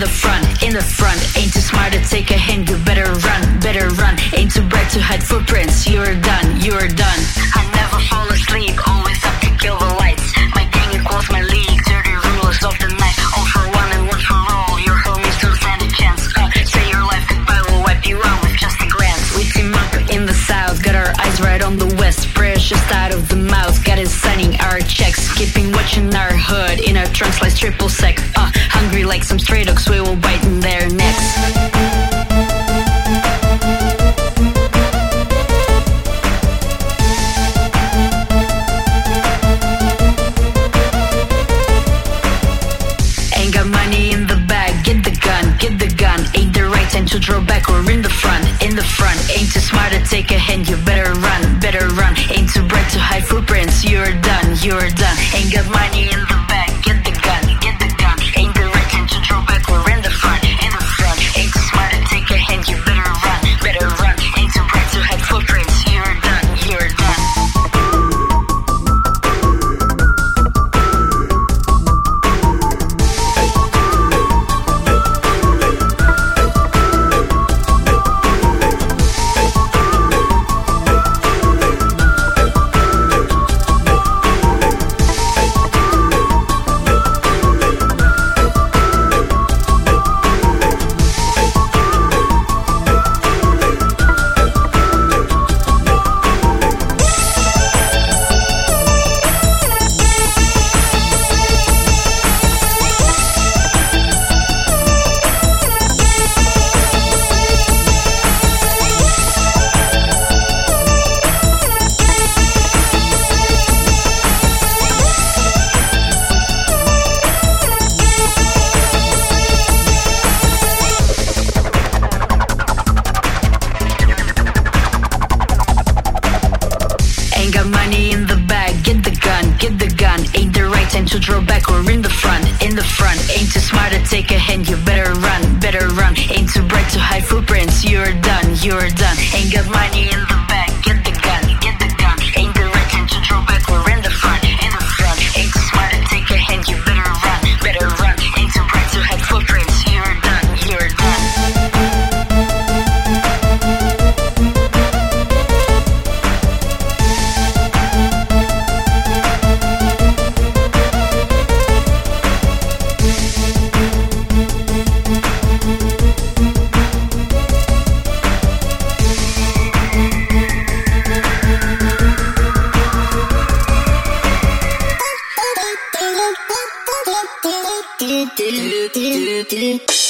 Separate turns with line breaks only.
the front, in the front. Ain't too smart to take a hint, you better run, better run. Ain't too bright to hide footprints, you're done, you're done. I in our trunks like triple sec. Uh, hungry like some stray dogs, we will bite in their necks. Ain't got money in the bag, get the gun, get the gun. Ain't the right time to draw back or in the front, in the front. Ain't too smart to take a hand, you better run, better run. Ain't too bright to hide footprints, you're done, you're done. Ain't got money in Time to draw back or in the front, in the front. Ain't too smart to take a hand, you better run, better run. Ain't too bright to hide footprints, you're done, you're done. Ain't got money in
do do do do